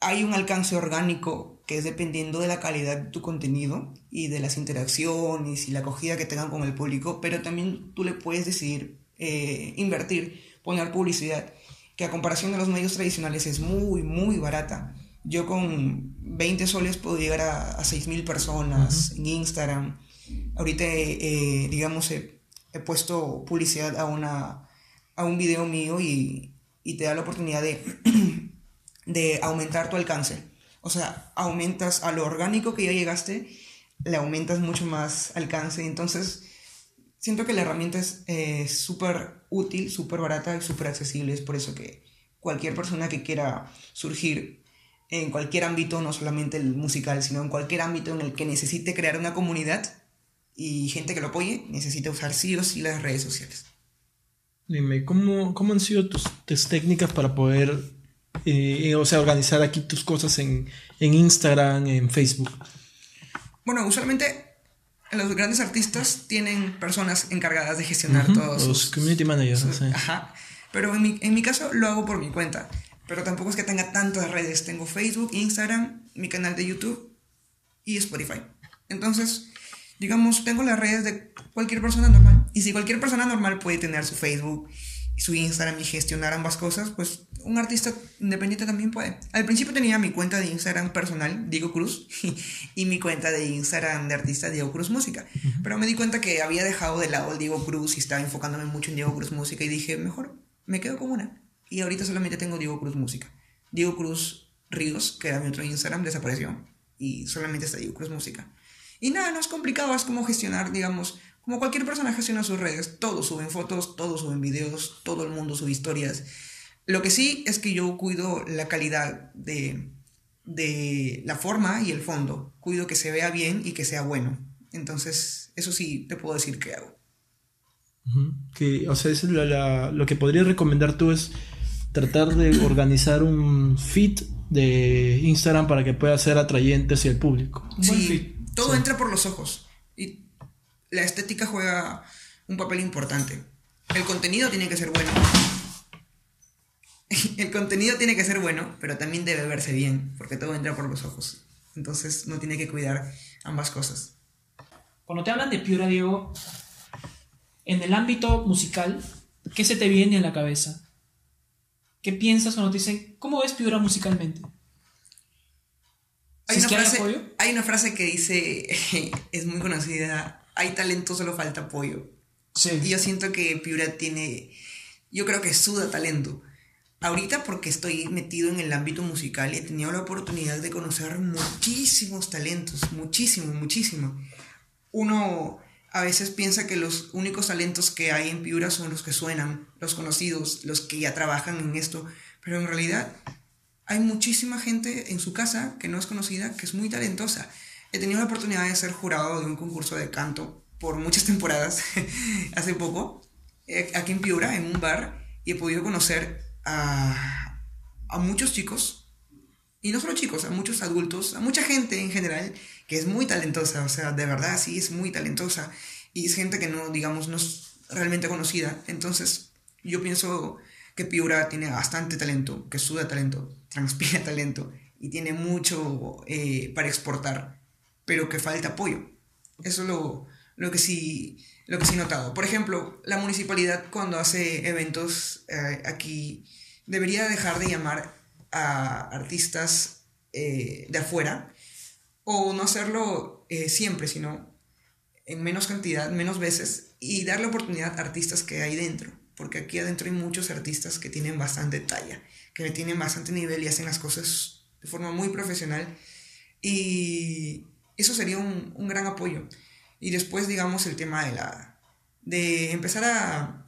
Hay un alcance orgánico que es dependiendo de la calidad de tu contenido y de las interacciones y la acogida que tengan con el público, pero también tú le puedes decidir eh, invertir, poner publicidad, que a comparación de los medios tradicionales es muy, muy barata. Yo con 20 soles puedo llegar a, a 6.000 personas en Instagram Ahorita, eh, digamos, he, he puesto publicidad a, una, a un video mío y, y te da la oportunidad de, de aumentar tu alcance. O sea, aumentas a lo orgánico que ya llegaste, le aumentas mucho más alcance. Entonces, siento que la herramienta es eh, súper útil, súper barata y súper accesible. Es por eso que cualquier persona que quiera surgir en cualquier ámbito, no solamente el musical, sino en cualquier ámbito en el que necesite crear una comunidad y gente que lo apoye, necesita usar sí o sí las redes sociales. Dime, ¿cómo, cómo han sido tus, tus técnicas para poder, eh, o sea, organizar aquí tus cosas en, en Instagram, en Facebook? Bueno, usualmente los grandes artistas tienen personas encargadas de gestionar todos Los sus... community managers, sus- sí. Ajá. Pero en mi, en mi caso lo hago por mi cuenta. Pero tampoco es que tenga tantas redes. Tengo Facebook, Instagram, mi canal de YouTube y Spotify. Entonces, digamos, tengo las redes de cualquier persona normal. Y si cualquier persona normal puede tener su Facebook y su Instagram y gestionar ambas cosas, pues un artista independiente también puede. Al principio tenía mi cuenta de Instagram personal, Diego Cruz, y mi cuenta de Instagram de artista, Diego Cruz Música. Pero me di cuenta que había dejado de lado el Diego Cruz y estaba enfocándome mucho en Diego Cruz Música y dije, mejor me quedo con una. Y ahorita solamente tengo Diego Cruz Música. Diego Cruz Ríos, que era mi otro Instagram, desapareció. Y solamente está Diego Cruz Música. Y nada, no es complicado, es como gestionar, digamos, como cualquier persona gestiona sus redes. Todos suben fotos, todos suben videos, todo el mundo sube historias. Lo que sí es que yo cuido la calidad de, de la forma y el fondo. Cuido que se vea bien y que sea bueno. Entonces, eso sí te puedo decir que hago. Que, o sea, es la- la- lo que podrías recomendar tú es tratar de organizar un feed de Instagram para que pueda ser atrayente hacia el público. Sí. Todo Sí. entra por los ojos. Y la estética juega un papel importante. El contenido tiene que ser bueno. El contenido tiene que ser bueno, pero también debe verse bien, porque todo entra por los ojos. Entonces uno tiene que cuidar ambas cosas. Cuando te hablan de Piura, Diego, en el ámbito musical, ¿qué se te viene a la cabeza? ¿Qué piensas cuando te dicen, ¿cómo ves Piura musicalmente? Hay, una hay frase, apoyo. hay una frase que dice, es muy conocida, hay talento, solo falta apoyo. Y Sí. yo siento que Piura tiene, yo creo que suda talento. Ahorita porque estoy metido en el ámbito musical y he tenido la oportunidad de conocer muchísimos talentos, muchísimo, muchísimo. Uno a veces piensa que los únicos talentos que hay en Piura son los que suenan, los conocidos, los que ya trabajan en esto, pero en realidad hay muchísima gente en su casa que no es conocida, que es muy talentosa. He tenido la oportunidad de ser jurado de un concurso de canto por muchas temporadas, hace poco, eh, aquí en Piura, en un bar, y he podido conocer a, a muchos chicos, y no solo chicos, a muchos adultos, a mucha gente en general, que es muy talentosa, o sea, de verdad sí es muy talentosa, y es gente que no, digamos, no es realmente conocida. Entonces, yo pienso que Piura tiene bastante talento, que suda talento, transpira talento, y tiene mucho eh, para exportar, pero que falta apoyo. Eso es lo, que sí lo que sí he notado. Por ejemplo, la municipalidad cuando hace eventos eh, aquí debería dejar de llamar a artistas eh, de afuera o no hacerlo siempre, sino en menos cantidad, menos veces y darle oportunidad a artistas que hay dentro. Porque aquí adentro hay muchos artistas que tienen bastante talla, que tienen bastante nivel y hacen las cosas de forma muy profesional. Y eso sería un, un gran apoyo. Y después, digamos, el tema de la. de empezar a,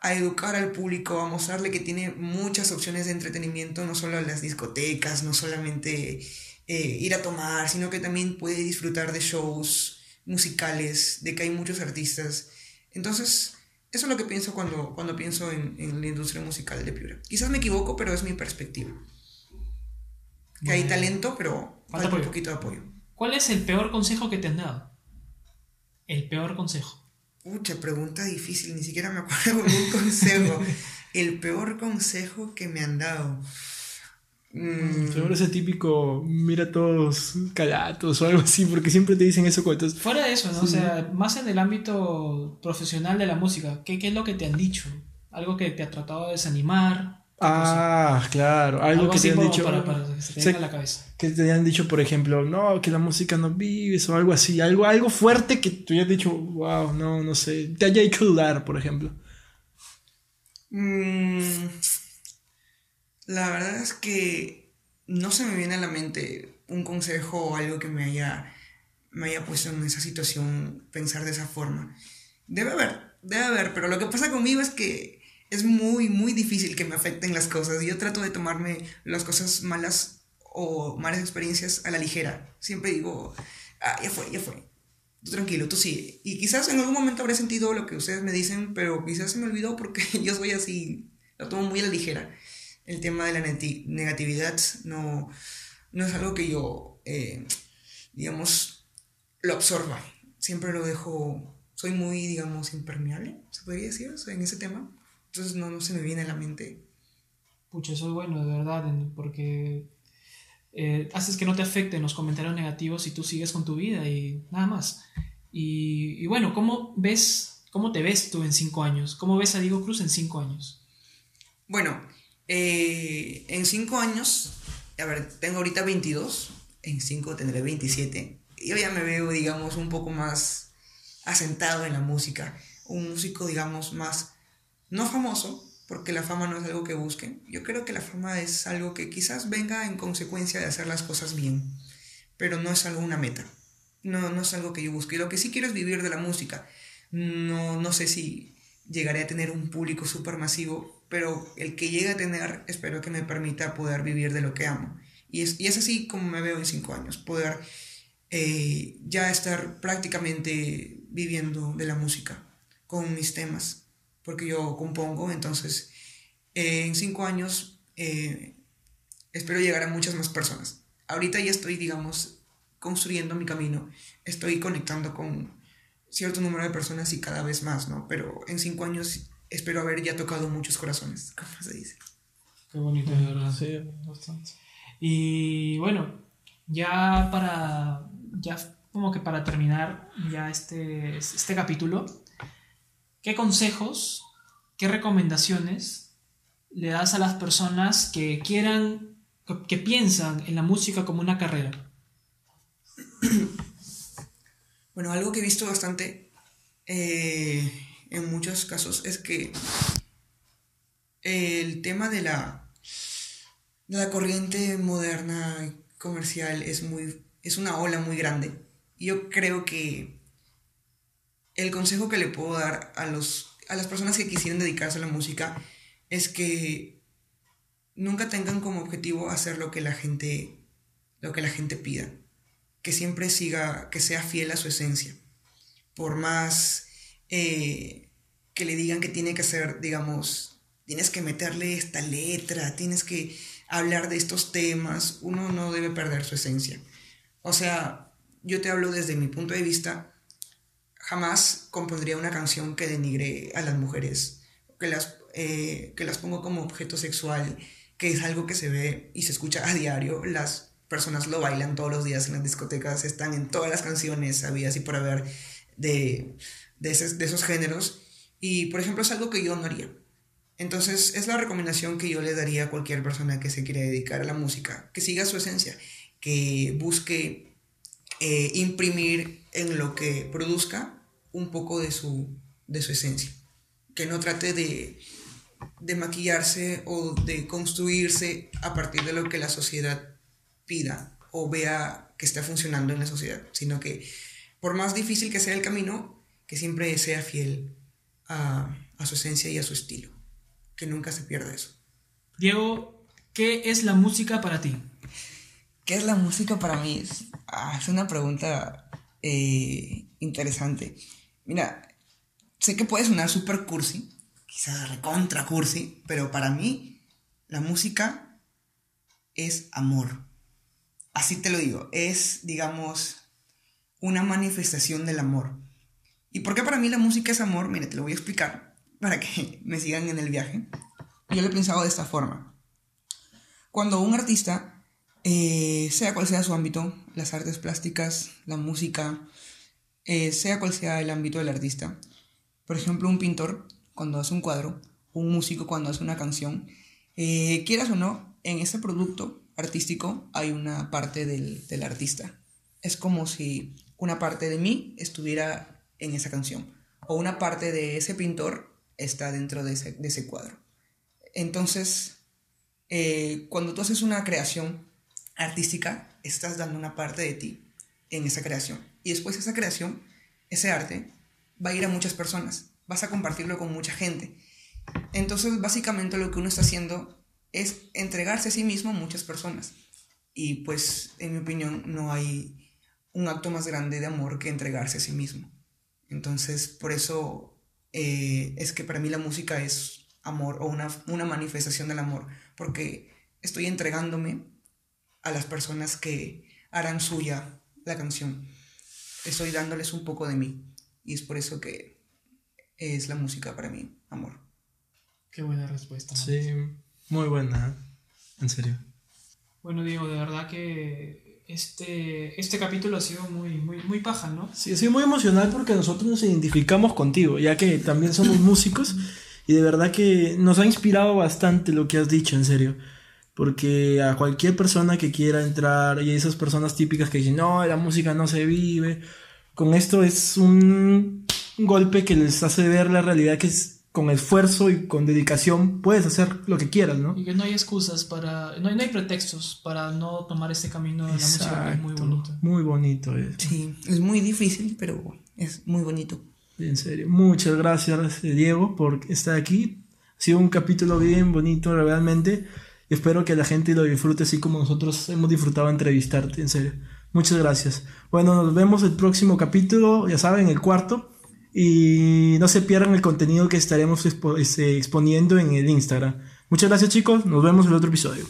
a educar al público, a mostrarle que tiene muchas opciones de entretenimiento, no solo las discotecas, no solamente eh, ir a tomar, sino que también puede disfrutar de shows musicales, de que hay muchos artistas. Entonces, eso es lo que pienso cuando, cuando pienso en, en la industria musical de Piura. Quizás me equivoco, pero es mi perspectiva. Que hay talento, pero Falta falta un poquito de apoyo. ¿Cuál es el peor consejo que te han dado? El peor consejo. Pucha, pregunta difícil, ni siquiera me acuerdo de un consejo. El peor consejo que me han dado. Mm, Seguro ese típico, mira todos calatos o algo así, porque siempre te dicen eso cuando estás- Fuera de eso, ¿no? O sea, más en el ámbito profesional de la música, ¿qué, qué es lo que te han dicho? Algo que te ha tratado de desanimar, Ah, claro. Algo, Algo que te han dicho. para, para que se te sé- venga a la cabeza. que te han dicho, por ejemplo, no, que la música no vives o algo así. Algo, algo fuerte que tú hayas dicho, wow, no, no sé. Te haya hecho dudar, por ejemplo. Mm, la verdad es que no se me viene a la mente un consejo o algo que me haya, me haya puesto en esa situación pensar de esa forma. Debe haber, debe haber, pero lo que pasa conmigo es que es muy, muy difícil que me afecten las cosas. Yo trato de tomarme las cosas malas o malas experiencias a la ligera. Siempre digo, ah, ya fue, ya fue. Tú tranquilo, tú sigue. Y quizás en algún momento habré sentido lo que ustedes me dicen, pero quizás se me olvidó porque yo soy así, lo tomo muy a la ligera. El tema de la negatividad no, no es algo que yo, eh, digamos, lo absorba. Siempre lo dejo, soy muy, digamos, impermeable, se podría decir, o sea, en ese tema. Entonces no, no se me viene a la mente. Pucha, eso es bueno, de verdad, porque eh, haces que no te afecten los comentarios negativos y tú sigues con tu vida y nada más. Y, y bueno, ¿cómo ves, cómo te ves tú en cinco años? ¿Cómo ves a Diego Cruz en cinco años? Bueno, eh, en cinco años, a ver, tengo ahorita 22, en cinco tendré 27. Yo ya me veo, digamos, un poco más asentado en la música. Un músico, digamos, más, no famoso, porque la fama no es algo que busquen. Yo creo que la fama es algo que quizás venga en consecuencia de hacer las cosas bien, pero no es algo una meta. No, no es algo que yo busque. Lo que sí quiero es vivir de la música. No, no sé si llegaré a tener un público súper masivo, pero el que llegue a tener, espero que me permita poder vivir de lo que amo. Y es, y es así como me veo en cinco años, poder eh, ya estar prácticamente viviendo de la música con mis temas, porque yo compongo, entonces eh, en cinco años eh, espero llegar a muchas más personas. Ahorita ya estoy, digamos, construyendo mi camino, estoy conectando con cierto número de personas y cada vez más, ¿no? Pero en cinco años espero haber ya tocado muchos corazones, ¿cómo se dice? Qué bonito, de verdad. Sí, bastante. Y bueno, ya para, ya como que para terminar ya este, este capítulo, ¿qué consejos, qué recomendaciones le das a las personas que quieran, que, que piensan en la música como una carrera? Bueno, algo que he visto bastante eh, en muchos casos es que el tema de la, de la corriente moderna comercial es, muy, es una ola muy grande. Yo creo que el consejo que le puedo dar a, los, a las personas que quisieran dedicarse a la música es que nunca tengan como objetivo hacer lo que la gente, lo que la gente pida que siempre siga, que sea fiel a su esencia. Por más eh, que le digan que tiene que hacer, digamos, tienes que meterle esta letra, tienes que hablar de estos temas, uno no debe perder su esencia. O sea, yo te hablo desde mi punto de vista, jamás compondría una canción que denigre a las mujeres, que las, eh, que las pongo como objeto sexual, que es algo que se ve y se escucha a diario, las personas lo bailan todos los días en las discotecas, están en todas las canciones habidas y por haber de, de, esos, géneros. Y, por ejemplo, es algo que yo no haría. Entonces, es la recomendación que yo le daría a cualquier persona que se quiera dedicar a la música, que siga su esencia, que busque eh, imprimir en lo que produzca un poco de su, de su esencia, que no trate de, de maquillarse o de construirse a partir de lo que la sociedad pida o vea que está funcionando en la sociedad, sino que por más difícil que sea el camino, que siempre sea fiel a, a su esencia y a su estilo, que nunca se pierda eso. Diego, ¿qué es la música para ti? ¿Qué es la música para mí? Es, ah, es una pregunta eh, interesante. Mira, sé que puede sonar súper cursi, quizás recontra cursi, pero para mí la música es amor. Así te lo digo, es, digamos, una manifestación del amor. ¿Y por qué para mí la música es amor? Mire, te lo voy a explicar para que me sigan en el viaje. Yo lo he pensado de esta forma. Cuando un artista, eh, sea cual sea su ámbito, las artes plásticas, la música, eh, sea cual sea el ámbito del artista, por ejemplo, un pintor cuando hace un cuadro, un músico cuando hace una canción, Eh, quieras o no, en ese producto artístico hay una parte del, del artista. Es como si una parte de mí estuviera en esa canción o una parte de ese pintor está dentro de ese, cuadro. Entonces, eh, cuando tú haces una creación artística, estás dando una parte de ti en esa creación. Y después esa creación, ese arte, va a ir a muchas personas. Vas a compartirlo con mucha gente. Entonces, básicamente lo que uno está haciendo es entregarse a sí mismo a muchas personas. Y pues, en mi opinión, no hay un acto más grande de amor que entregarse a sí mismo. Entonces, por eso eh, es que para mí la música es amor o una, una manifestación del amor, porque estoy entregándome a las personas que harán suya la canción. Estoy dándoles un poco de mí. Y es por eso que es la música para mí, amor. Qué buena respuesta. Sí, muy buena, en serio. Bueno, Diego, de verdad que este, este capítulo ha sido muy, muy, muy paja, ¿no? Sí, ha sido muy emocional porque nosotros nos identificamos contigo, ya que también somos músicos y de verdad que nos ha inspirado bastante lo que has dicho, en serio. Porque a cualquier persona que quiera entrar y esas personas típicas que dicen, no, la música no se vive, con esto es un golpe que les hace ver la realidad que es con esfuerzo y con dedicación puedes hacer lo que quieras, ¿no? Y que no hay excusas para. No hay, no hay pretextos para no tomar este camino de la música que es muy Exacto. bonito. Muy bonito es. Sí, es muy difícil, pero es muy bonito. En serio, muchas gracias eh, Diego por estar aquí. Ha sido un capítulo bien bonito realmente. Y espero que la gente lo disfrute así como nosotros hemos disfrutado entrevistarte, en serio. Muchas gracias. Bueno, nos vemos el próximo capítulo, ya saben, el cuarto. Y no se pierdan el contenido que estaremos este, exponiendo en el Instagram. Muchas gracias chicos, nos vemos en el otro episodio.